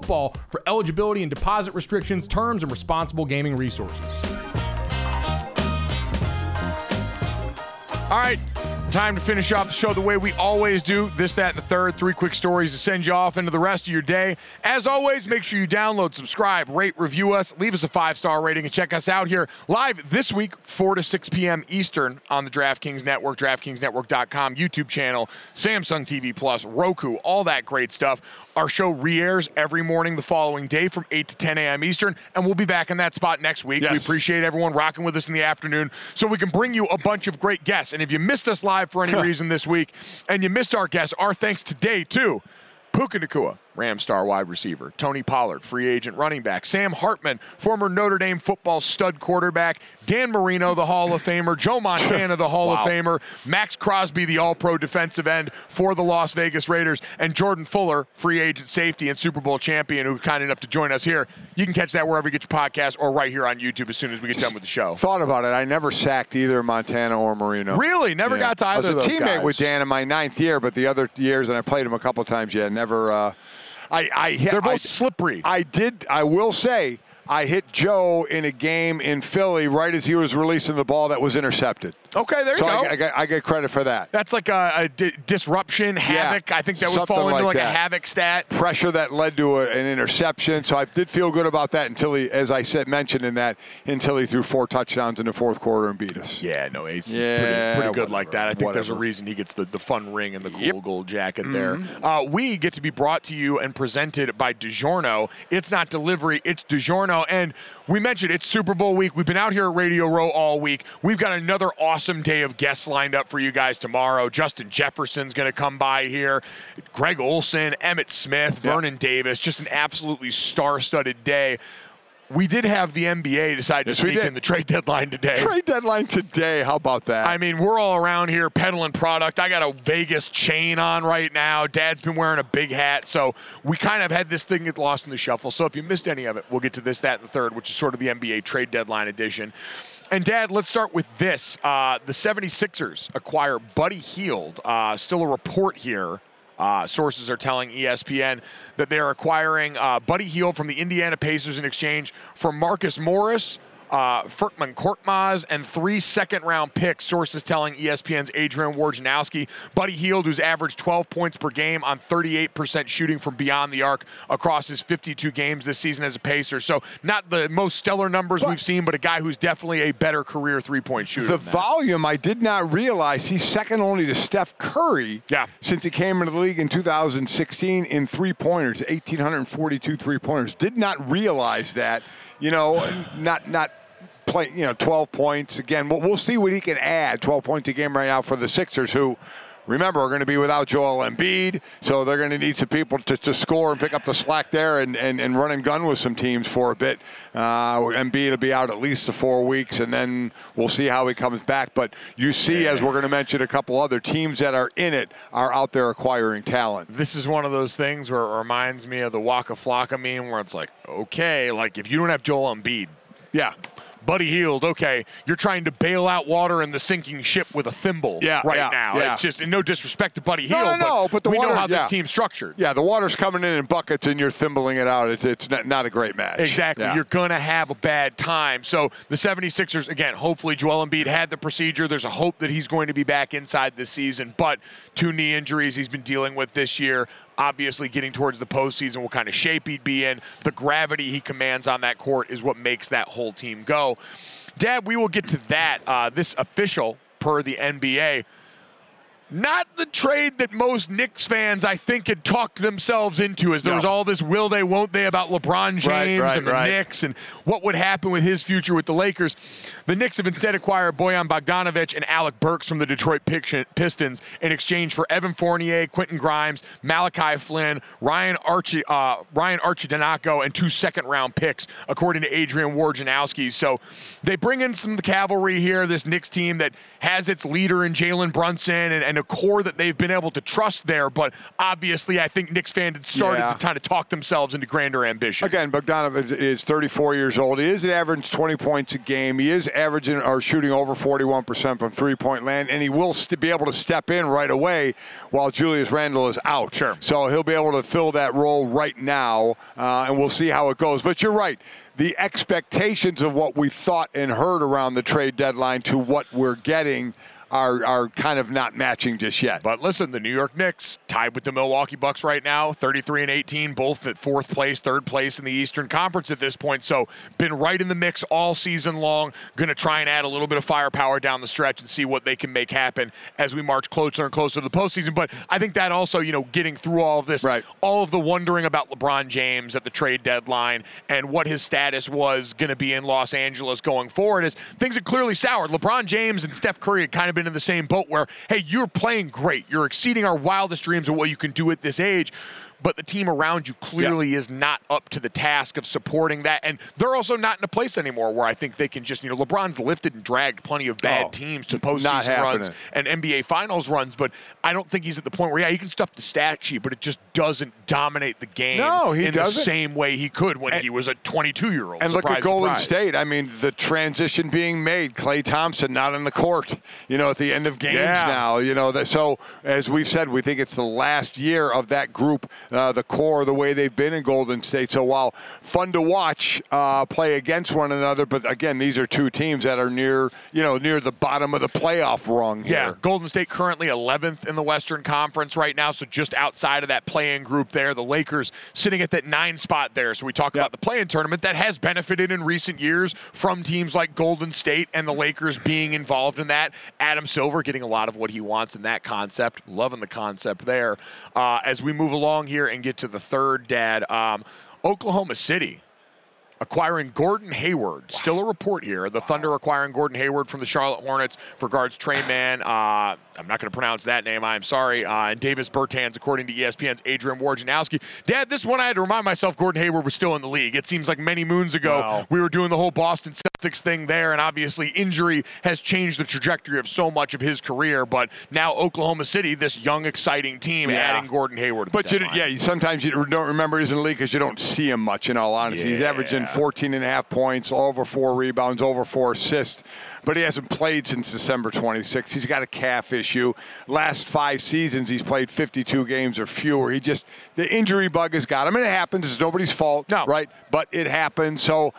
for eligibility and deposit restrictions, terms, and responsible gaming resources. All right, time to finish off the show the way we always do. This, that, and the third. Three quick stories to send you off into the rest of your day. As always, make sure you download, subscribe, rate, review us, leave us a five star rating, and check us out here live this week, 4 to 6 p.m. Eastern on the DraftKings Network, DraftKingsNetwork.com, YouTube channel, Samsung TV Plus, Roku, all that great stuff. Our show re airs every morning the following day from 8 to 10 a.m. Eastern, and we'll be back in that spot next week. Yes. We appreciate everyone rocking with us in the afternoon so we can bring you a bunch of great guests. And if you missed us live for any reason this week and you missed our guests, our thanks today too. Puka Nacua, Ram star wide receiver. Tony Pollard, free agent running back. Sam Hartman, former Notre Dame football stud quarterback. Dan Marino, the Hall of Famer. Joe Montana, the Hall of Famer. Maxx Crosby, the all pro defensive end for the Las Vegas Raiders. And Jordan Fuller, free agent safety and Super Bowl champion, who was kind enough to join us here. You can catch that wherever you get your podcast or right here on YouTube as soon as we get done with the show. Thought about it. I never sacked either Montana or Marino. Really? Never got to I either was of a teammate guys. with Dan in my ninth year, but the other years, and I played him a couple times. Yeah, never. Uh, I, I hit. They're both I, slippery. I did. I will say. I hit Joe in a game in Philly right as he was releasing the ball that was intercepted. Okay, there you So go. I, I, get- I get credit for that. That's like a, a di- disruption, havoc. I think that would fall into like like a havoc stat. Pressure that led to a, an interception. So I did feel good about that until he, as I said, mentioned in that, until he threw four touchdowns in the fourth quarter and beat us. Yeah, no, Ace Yeah, pretty, pretty good like that. I think there's a reason he gets the, the fun ring and the cool Yep. Mm-hmm. gold jacket there. Uh, we get to be brought to you and presented by DiGiorno. It's not delivery, it's DiGiorno. And we mentioned it's Super Bowl week. We've been out here at Radio Row all week. We've got another awesome day of guests lined up for you guys tomorrow. Justin Jefferson's going to come by here. Greg Olsen, Emmitt Smith, Vernon Davis. Just an absolutely star-studded day. We did have the NBA decide to Yes, we sneak in the trade deadline today. Trade deadline today. How about that? I mean, we're all around here peddling product. I got a Vegas chain on right now. Dad's been wearing a big hat. So we kind of had this thing get lost in the shuffle. So if you missed any of it, we'll get to this, that, and the third, which is sort of the NBA trade deadline edition. And Dad, let's start with this. Uh, the 76ers acquire Buddy Hield. Uh, still a report here. Uh, sources are telling ESPN that they're acquiring uh, Buddy Hield from the Indiana Pacers in exchange for Marcus Morris, uh, Furkan Korkmaz, and three second round picks, sources telling ESPN's Adrian Wojnarowski. Buddy Hield, who's averaged 12 points per game on 38% shooting from beyond the arc across his 52 games this season as a Pacer. So, not the most stellar numbers we've seen, but a guy who's definitely a better career three point shooter. the volume, I did not realize he's second only to Steph Curry. Yeah. Since he came into the league in 2016 in three pointers, 1,842 three pointers. Did not realize that. You know, not not play. You know, 12 points again. We'll, we'll see what he can add. 12 points a game right now for the Sixers, who. Remember, are going to be without Joel Embiid, so they're going to need some people to, to score and pick up the slack there and, and, and run and gun with some teams for a bit. Uh, Embiid will be out at least the four weeks, and then we'll see how he comes back. But you see, as we're going to mention, a couple other teams that are in it are out there acquiring talent. this is one of those things where it reminds me of the Waka Flocka meme where it's like, okay, like if you don't have Joel Embiid, Yeah. Buddy Hield, okay, you're trying to bail out water in the sinking ship with a thimble Yeah, right yeah, now. yeah. It's just no disrespect to Buddy No, Hield, no, no, but we water- know how this team's structured. Yeah, the water's coming in in buckets, and you're thimbling it out. It's, it's not, not a great match. Exactly. You're going to have a bad time. So the 76ers, again, hopefully Joel Embiid had the procedure. There's a hope that he's going to be back inside this season, but two knee injuries he's been dealing with this year. obviously getting towards the postseason, what kind of shape he'd be in. The gravity he commands on that court is what makes that whole team go. Dad, we will get to that. Uh, this official, per the NBA, not the trade that most Knicks fans, I think, had talked themselves into, as there No. was all this will they, won't they about LeBron James Right, right, and the right. Knicks and what would happen with his future with the Lakers. The Knicks have instead acquired Bojan Bogdanovic and Alec Burks from the Detroit Pistons in exchange for Evan Fournier, Quentin Grimes, Malachi Flynn, Ryan Archie, uh, Ryan Arcidiacono, and two second-round picks, according to Adrian Wojnarowski. So they bring in some cavalry here. This Knicks team that has its leader in Jalen Brunson and, and a core that they've been able to trust there. But obviously, I think Knicks fans had started Yeah. to kind of talk themselves into grander ambition. Again, Bogdanovic is 34 years old. He is averaging 20 points a game. He is averaging or shooting over 41% from three-point land, and he will st- be able to step in right away while Julius Randle is out. Sure. So he'll be able to fill that role right now, uh, and we'll see how it goes. But you're right. The expectations of what we thought and heard around the trade deadline to what we're getting are, are kind of not matching just yet. But listen, the New York Knicks tied with the Milwaukee Bucks right now, 33 and 18, both at fourth place, third place in the Eastern Conference at this point. So been right in the mix all season long. Going to try and add a little bit of firepower down the stretch and see what they can make happen as we march closer and closer to the postseason. But I think that also, you know, getting through all of this, Right. all of the wondering about LeBron James at the trade deadline and what his status was going to be in Los Angeles going forward is things had clearly soured. LeBron James and Steph Curry had kind of been in the same boat where, hey, you're playing great. You're exceeding our wildest dreams of what you can do at this age. But the team around you clearly is not up to the task of supporting that. And they're also not in a place anymore where I think they can just, you know, LeBron's lifted and dragged plenty of bad Oh, teams to postseason runs and NBA Finals runs, but I don't think he's at the point where, yeah, he can stuff the stat sheet, but it just doesn't dominate the game No, he in doesn't. the same way he could when And- he was a 22 year old. And look at Golden State. I mean, the transition being made. Klay Thompson not in the court. You know, at the end of games Yeah. now. You know, that, so as we've said, we think it's the last year of that group, uh, the core, the way they've been in Golden State. So while fun to watch uh, play against one another, but again, these are two teams that are near, you know, near the bottom of the playoff rung here. Yeah, Golden State currently 11th in the Western Conference right now, so just outside of that play-in group there. The Lakers sitting at that nine spot there. So we talk about the play-in tournament that has benefited in recent years from teams like Golden State and the Lakers being involved in that. Adam Silver getting a lot of what he wants in that concept. Loving the concept there. Uh, as we move along here and get to the third, Dad, um, Oklahoma City acquiring Gordon Hayward. Still a report here. The Thunder acquiring Gordon Hayward from the Charlotte Hornets for guards Tre Mann. Uh, I'm not going to pronounce that name. I'm sorry. Uh, and Davis Bertans, according to ESPN's Adrian Wojnarowski. Dad, this one I had to remind myself Gordon Hayward was still in the league. It seems like many moons ago Wow. we were doing the whole Boston Celtics thing there, and obviously injury has changed the trajectory of so much of his career. But now Oklahoma City, this young, exciting team, Yeah. adding Gordon Hayward. But you, yeah, sometimes you don't remember he's in the league because you don't see him much. In all honesty, he's averaging 14 and a half points, over four rebounds, over four assists. But he hasn't played since December 26th. He's got a calf issue. Last five seasons, he's played 52 games or fewer. He just the injury bug has got him, and it happens. It's nobody's fault, No. right? But it happens. So.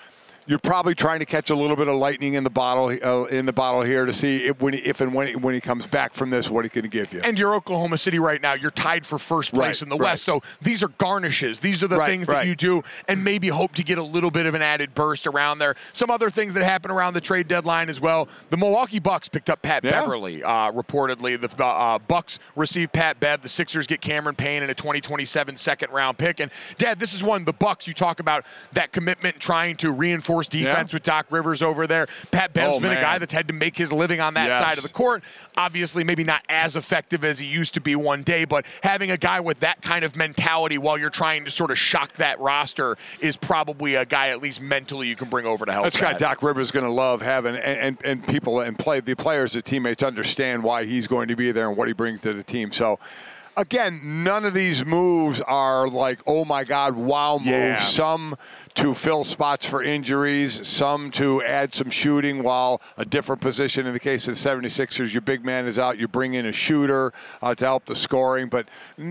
You're probably trying to catch a little bit of lightning in the bottle uh, in the bottle here to see if, when he, if and when he, when he comes back from this, what he can give you. And you're Oklahoma City right now. You're tied for first place Right, in the right. West. So these are garnishes. These are the Right, things that you do and maybe hope to get a little bit of an added burst around there. Some other things that happen around the trade deadline as well. The Milwaukee Bucks picked up Pat Yeah. Beverley, uh, reportedly. The uh, Bucks received Pat Bev. The Sixers get Cameron Payne and a 2027 second round pick. And Dad, this is one the Bucks. You talk about that commitment, trying to reinforce defense with Doc Rivers over there. Pat Bev's Oh, been a guy that's had to make his living on that Yes. side of the court. Obviously, maybe not as effective as he used to be one day, but having a guy with that kind of mentality while you're trying to sort of shock that roster is probably a guy, at least mentally, you can bring over to help. That's a guy. Doc Rivers is going to love having, and, and, and people and play the players, the teammates understand why he's going to be there and what he brings to the team. So, again, none of these moves are like, oh my God, wow moves. Yeah. Some to fill spots for injuries, some to add some shooting while a different position. In the case of the 76ers, your big man is out, you bring in a shooter uh, to help the scoring. But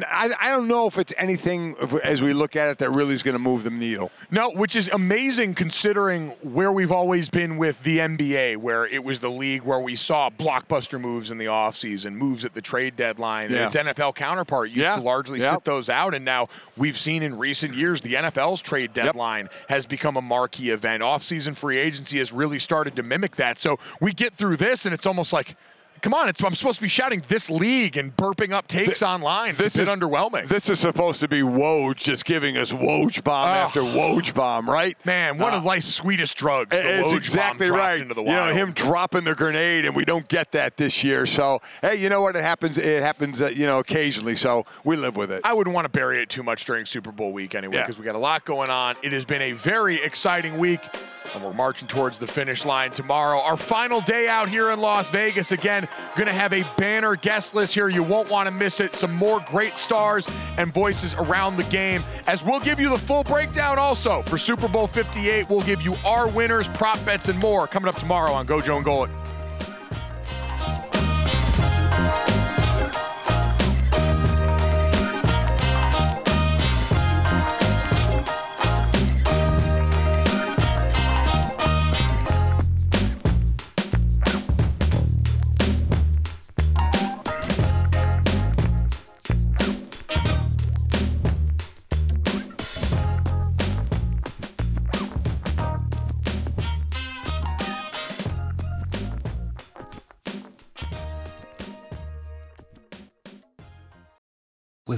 I don't know if it's anything, if- as we look at it, that really is going to move the needle. No, which is amazing considering where we've always been with the NBA, where it was the league where we saw blockbuster moves in the offseason, moves at the trade deadline. Yeah. It's NFL counterpart used Yeah. to largely Yep. sit those out, and now we've seen in recent years the NFL's trade deadline has become a marquee event. Off-season free agency has really started to mimic that. So we get through this, and it's almost like. Come on, it's, I'm supposed to be shouting this league and burping up takes online. this is- underwhelming. This is supposed to be Woj just giving us Woj bomb Oh. after Woj bomb, right? Man, one Uh, of life's sweetest drugs. The It's exactly right. Into the you know him dropping the grenade, and we don't get that this year. So hey, you know what? It happens. It happens. Uh, you know, occasionally. So we live with it. I wouldn't want to bury it too much during Super Bowl week anyway, Yeah. because we got a lot going on. It has been a very exciting week, and we're marching towards the finish line tomorrow. Our final day out here in Las Vegas. Again, going to have a banner guest list here. You won't want to miss it. Some more great stars and voices around the game, as we'll give you the full breakdown also for Super Bowl 58. We'll give you our winners, prop bets, and more coming up tomorrow on GoJo and Gold.